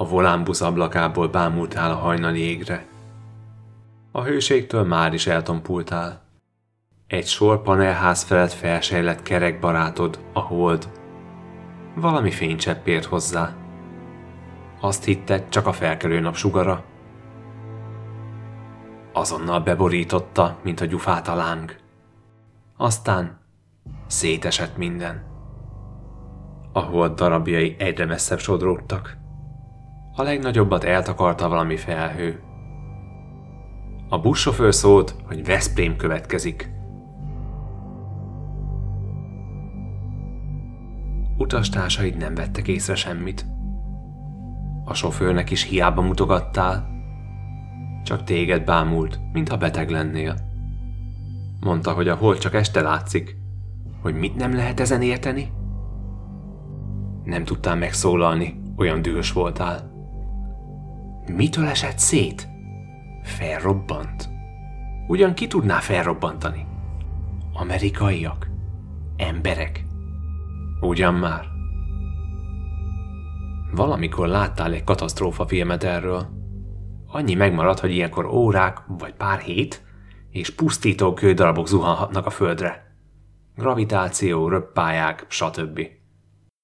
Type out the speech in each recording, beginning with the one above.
A volánbusz ablakából bámultál a hajnali égre. A hőségtől már is eltompultál. Egy sor panelház felett felsejlett kerek barátod, a hold. Valami fénycsepp ért hozzá. Azt hitted, csak a felkelő nap sugara. Azonnal beborította, mint a gyufát a láng. Aztán szétesett minden. A hold darabjai egyre messzebb sodródtak. A legnagyobbat eltakarta valami felhő. A buszsofőr szólt, hogy Veszprém következik. Utastársaid nem vettek észre semmit. A sofőrnek is hiába mutogattál, csak téged bámult, mintha beteg lennél. Mondta, hogy a hold csak este látszik, hogy mit nem lehet ezen érteni? Nem tudtál megszólalni, olyan dühös voltál. Mitől esett szét? Felrobbant. Ugyan ki tudná felrobbantani? Amerikaiak? Emberek? Ugyan már. Valamikor láttál egy katasztrófa filmet erről. Annyi megmarad, hogy ilyenkor órák vagy pár hét, és pusztító kődarabok zuhanhatnak a földre. Gravitáció, röppályák, stb.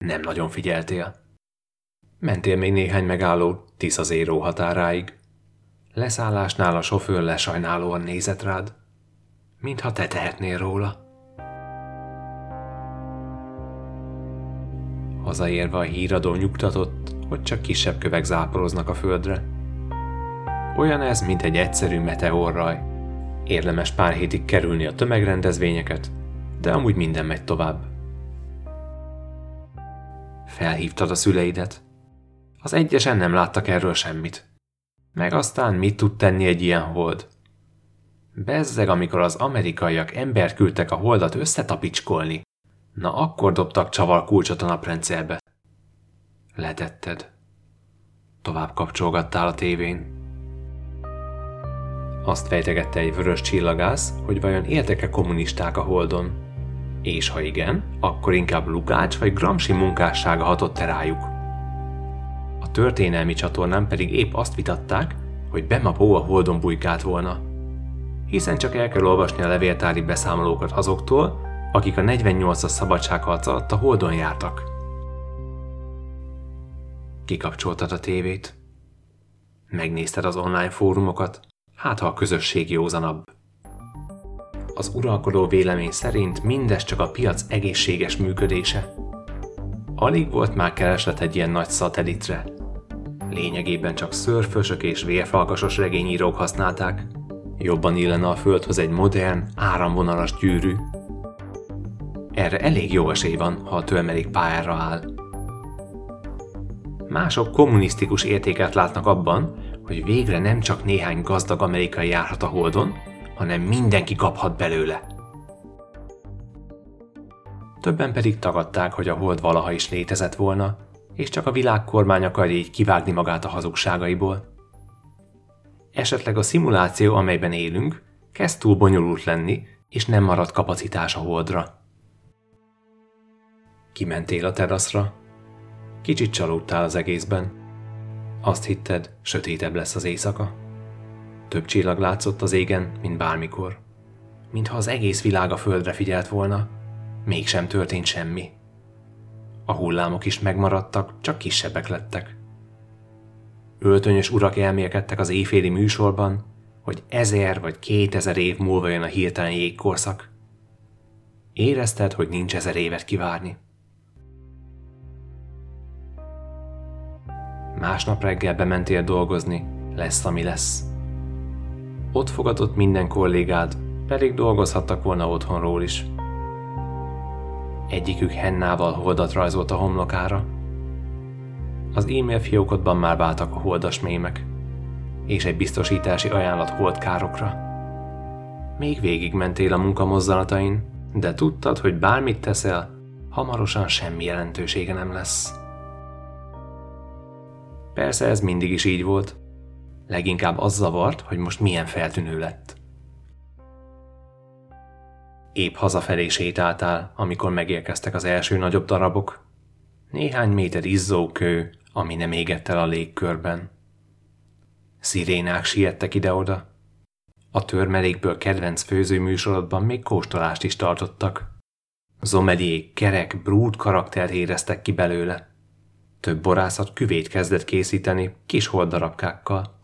Nem nagyon figyeltél. Mentél még néhány megálló Tisza Zéró határáig. Leszállásnál a sofőr lesajnálóan nézett rád, mintha te tehetnél róla. Hazaérve a híradó nyugtatott, hogy csak kisebb kövek záporoznak a földre. Olyan ez, mint egy egyszerű meteorraj. Érdemes pár hétig kerülni a tömegrendezvényeket, de amúgy minden megy tovább. Felhívtad a szüleidet. Az egyesen nem láttak erről semmit. Meg aztán mit tud tenni egy ilyen hold? Bezzeg, amikor az amerikaiak embert küldtek a holdat összetapicskolni. Na akkor dobtak csavar kulcsot a naprendszerbe. Letetted. Tovább kapcsolgattál a tévén. Azt fejtegette egy vörös csillagász, hogy vajon éltek-e kommunisták a holdon. És ha igen, akkor inkább Lukács vagy Gramsci munkássága hatott-e rájuk. A történelmi csatornán pedig épp azt vitatták, hogy Bemapó a holdon bujkált volna. Hiszen csak el kell olvasni a levéltári beszámolókat azoktól, akik a 48-as szabadságharc alatt a holdon jártak. Kikapcsoltad a tévét. Megnézted az online fórumokat, hát ha a közösség józanabb. Az uralkodó vélemény szerint mindez csak a piac egészséges működése. Alig volt már kereslet egy ilyen nagy szatelitre. Lényegében csak szörfösök és vérfalkasos regényírók használták. Jobban illene a földhöz egy modern, áramvonalas gyűrű. Erre elég jó esély van, ha a törmelék pályára áll. Mások kommunisztikus értéket látnak abban, hogy végre nem csak néhány gazdag amerikai járhat a holdon, hanem mindenki kaphat belőle. Többen pedig tagadták, hogy a hold valaha is létezett volna, és csak a világ kormány akarja így kivágni magát a hazugságaiból. Esetleg a szimuláció, amelyben élünk, kezd túl bonyolult lenni, és nem marad kapacitás a holdra. Kimentél a teraszra? Kicsit csalódtál az egészben. Azt hitted, sötétebb lesz az éjszaka? Több csillag látszott az égen, mint bármikor. Mintha az egész világ a földre figyelt volna, mégsem történt semmi. A hullámok is megmaradtak, csak kisebbek lettek. Öltönyös urak elmélkedtek az éjféli műsorban, hogy ezer vagy kétezer év múlva jön a hirtelen jégkorszak. Érezted, hogy nincs ezer évet kivárni. Másnap reggel bementél dolgozni, lesz, ami lesz. Ott fogadott minden kollégád, pedig dolgozhattak volna otthonról is. Egyikük hennával holdat rajzolt a homlokára. Az e-mail fiókodban már váltak a holdas mémek, és egy biztosítási ajánlat holdkárokra. Még végig mentél a munkamozzanatain, de tudtad, hogy bármit teszel, hamarosan semmi jelentősége nem lesz. Persze ez mindig is így volt. Leginkább az zavart, hogy most milyen feltűnő lett. Épp hazafelé sétáltál, amikor megérkeztek az első nagyobb darabok. Néhány méter izzó kő, ami nem égett el a légkörben. Szirénák siettek ide-oda. A törmelékből kedvenc főzőműsorodban még kóstolást is tartottak. Zomeliék kerek, brút karaktert éreztek ki belőle. Több borászat küvét kezdett készíteni kis holdarabkákkal.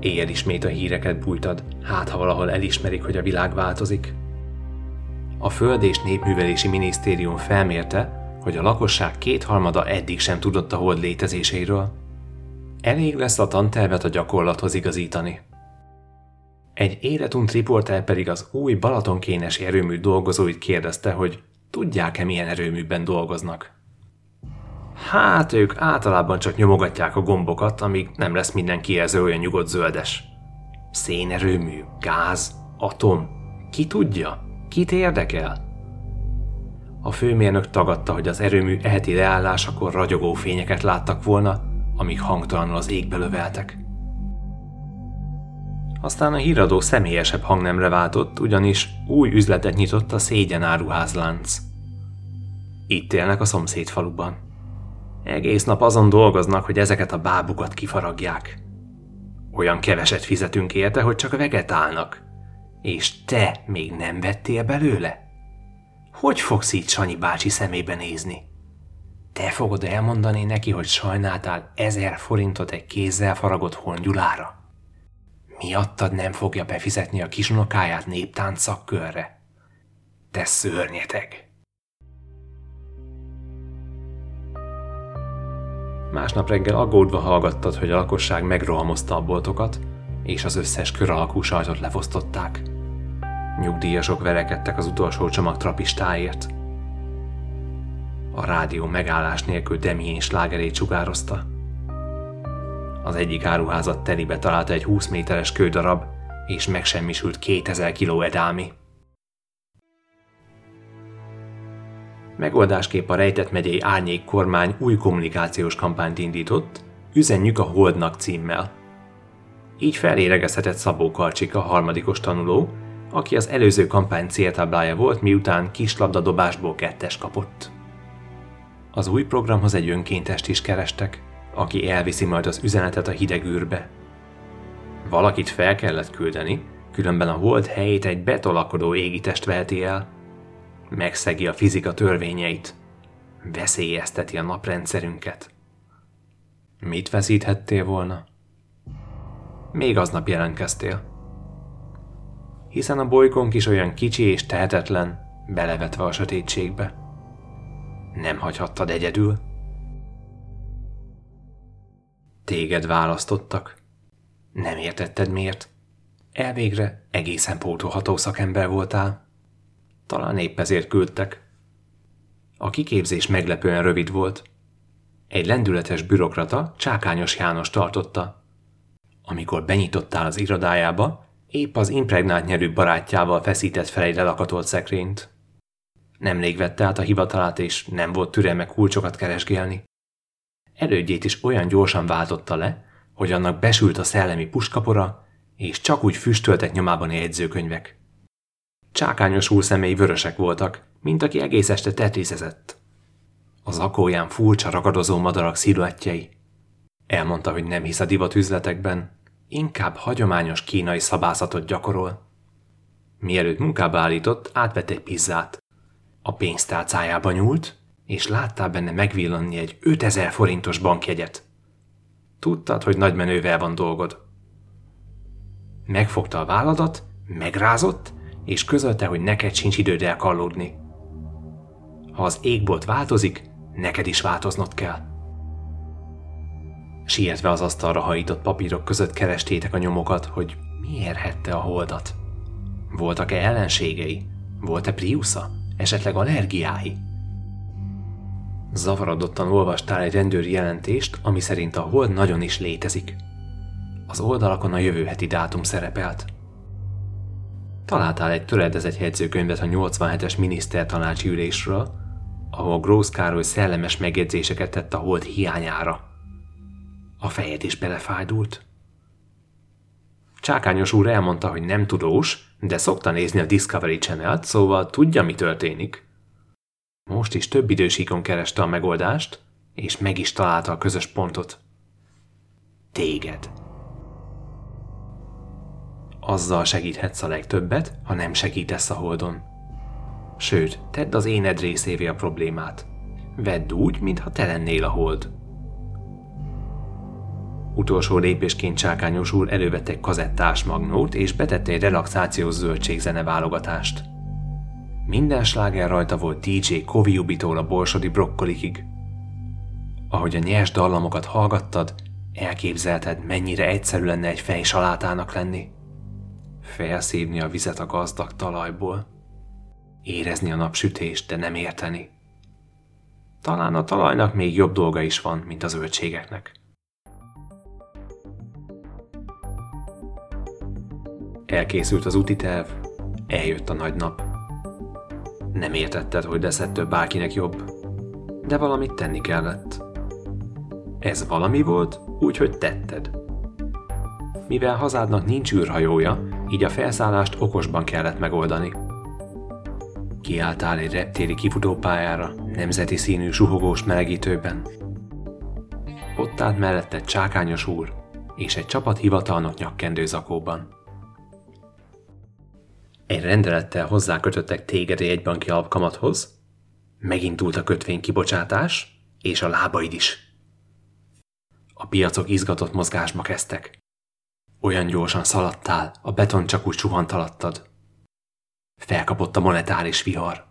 Éjjel ismét a híreket bújtad, hát ha valahol elismerik, hogy a világ változik. A Föld és Népművelési Minisztérium felmérte, hogy a lakosság kétharmada eddig sem tudott a hold létezéséről. Elég lesz a tantervet a gyakorlathoz igazítani. Egy életunt riporter pedig az új Balatonkénes erőmű dolgozóit kérdezte, hogy tudják-e milyen erőműben dolgoznak. Hát ők általában csak nyomogatják a gombokat, amíg nem lesz minden kijelző olyan nyugodt zöldes. Szénerőmű, gáz, atom, ki tudja? Kit érdekel? A főmérnök tagadta, hogy az erőmű eheti leállásakor ragyogó fényeket láttak volna, amik hangtalanul az égbe löveltek. Aztán a híradó személyesebb hangnemre váltott, ugyanis új üzletet nyitott a szégyen áruházlánc. Itt élnek a szomszéd faluban. Egész nap azon dolgoznak, hogy ezeket a bábukat kifaragják. Olyan keveset fizetünk érte, hogy csak vegetálnak. És te még nem vettél belőle? Hogy fogsz így Sanyi bácsi szemébe nézni? Te fogod elmondani neki, hogy sajnáltál ezer forintot egy kézzel faragott hongyulára? Miattad nem fogja befizetni a kisunokáját néptánc szakkörre? Te szörnyeteg! Másnap reggel aggódva hallgattad, hogy a lakosság megrohamozta a boltokat, és az összes kör alakú sajtot lefosztották. Nyugdíjasok verekedtek az utolsó csomag trapistáért. A rádió megállás nélkül Demién slágerét sugározta. Az egyik áruházat telibe találta egy 20 méteres kődarab, és megsemmisült 2000 kiló edámi. Megoldásképp a rejtett megyei árnyék kormány új kommunikációs kampányt indított, Üzenjük a Holdnak címmel. Így feléregezhetett Szabó Karcsika, harmadikos tanuló, aki az előző kampány céltáblája volt, miután kislabdadobásból kettes kapott. Az új programhoz egy önkéntest is kerestek, aki elviszi majd az üzenetet a hideg űrbe. Valakit fel kellett küldeni, különben a hold helyét egy betolakodó égitest veheti el. Megszegi a fizika törvényeit. Veszélyezteti a naprendszerünket. Mit veszíthettél volna? Még aznap jelentkeztél hiszen a bolygónk is olyan kicsi és tehetetlen, belevetve a sötétségbe. Nem hagyhattad egyedül. Téged választottak. Nem értetted miért. Elvégre egészen pótolható szakember voltál. Talán épp ezért küldtek. A kiképzés meglepően rövid volt. Egy lendületes bürokrata Csákányos János tartotta. Amikor benyitottál az irodájába, Épp az impregnált nyerő barátjával feszített fel egy lelakatolt szekrényt. Nemrég vette át a hivatalát, és nem volt türelme kulcsokat keresgélni. Elődjét is olyan gyorsan váltotta le, hogy annak besült a szellemi puskapora, és csak úgy füstöltek nyomában jegyzőkönyvek. Csákányos úr szemei vörösek voltak, mint aki egész este tetrizezett. Az akóján furcsa ragadozó madarak sziluettjei. Elmondta, hogy nem hisz a divat üzletekben, inkább hagyományos kínai szabászatot gyakorol. Mielőtt munkába állított, átvett egy pizzát. A pénztárcájába nyúlt, és láttál benne megvillanni egy 5000 forintos bankjegyet. Tudtad, hogy nagy menővel van dolgod. Megfogta a válladat, megrázott, és közölte, hogy neked sincs időd elkallódni. Ha az égbolt változik, neked is változnod kell. Sietve az asztalra hajított papírok között kerestétek a nyomokat, hogy mi érhette a holdat. Voltak-e ellenségei? Volt-e Priusza? Esetleg allergiái? Zavarodottan olvastál egy rendőri jelentést, ami szerint a hold nagyon is létezik. Az oldalakon a jövő heti dátum szerepelt. Találtál egy töredezett jegyzőkönyvet a 87-es minisztertanácsi ülésről, ahol Grósz Károly szellemes megjegyzéseket tett a hold hiányára – a fejed is belefájdult. Csákányos úr elmondta, hogy nem tudós, de szokta nézni a Discovery Channel-t, szóval tudja, mi történik. Most is több idősíkon kereste a megoldást, és meg is találta a közös pontot. Téged. Azzal segíthetsz a legtöbbet, ha nem segítesz a holdon. Sőt, tedd az éned részévé a problémát. Vedd úgy, mintha te lennél a hold. Utolsó lépésként Csákányos úr elővette egy kazettás magnót, és betette egy relaxációs zöldségzene válogatást. Minden sláger rajta volt DJ Koviubitól a borsodi brokkolikig. Ahogy a nyers dallamokat hallgattad, elképzelted, mennyire egyszerű lenne egy fejsalátának lenni. Felszívni a vizet a gazdag talajból. Érezni a napsütést, de nem érteni. Talán a talajnak még jobb dolga is van, mint az zöldségeknek. Elkészült az úti terv, eljött a nagy nap. Nem értetted, hogy leszettől bárkinek jobb, de valamit tenni kellett. Ez valami volt, úgyhogy tetted. Mivel hazádnak nincs űrhajója, így a felszállást okosban kellett megoldani. Kiálltál egy reptéri kifutópályára, nemzeti színű suhogós melegítőben. Ott állt mellette csákányos úr, és egy csapat hivatalnok nyakkendőzakóban. Egy rendelettel hozzákötöttek téged egy banki alapkamathoz, megindult a kötvény kibocsátás, és a lábaid is. A piacok izgatott mozgásba kezdtek. Olyan gyorsan szaladtál, a beton csak úgy suhant alattad. Felkapott a monetáris vihar.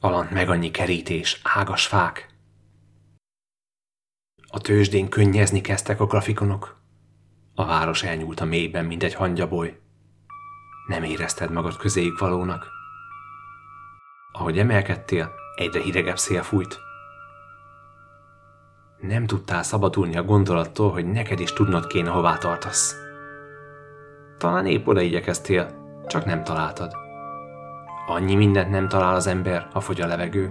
Alant meg annyi kerítés, ágas fák. A tőzsdén könnyezni kezdtek a grafikonok. A város elnyúlt a mélyben, mint egy hangyaboly. Nem érezted magad közéjük valónak. Ahogy emelkedtél, egyre hidegebb szél fújt. Nem tudtál szabadulni a gondolattól, hogy neked is tudnod kéne, hová tartasz. Talán épp oda igyekeztél, csak nem találtad. Annyi mindent nem talál az ember, ha fogy a levegő.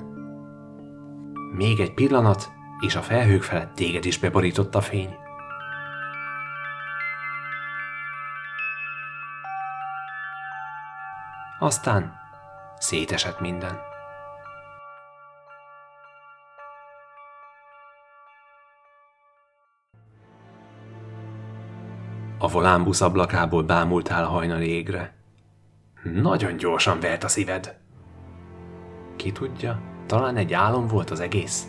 Még egy pillanat, és a felhők felett téged is beborított a fény. Aztán szétesett minden. A volánbusz ablakából bámultál a hajnali égre. Nagyon gyorsan vert a szíved. Ki tudja, talán egy álom volt az egész.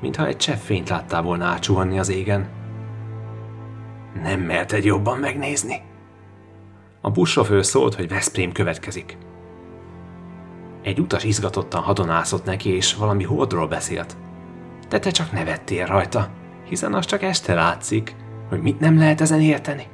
Mintha egy csepp fényt láttál volna átsuhanni az égen. Nem merted jobban megnézni? A buszsofőr szólt, hogy Veszprém következik. Egy utas izgatottan hadonászott neki, és valami holdról beszélt. De te csak nevettél rajta, hiszen az csak este látszik, hogy mit nem lehet ezen érteni.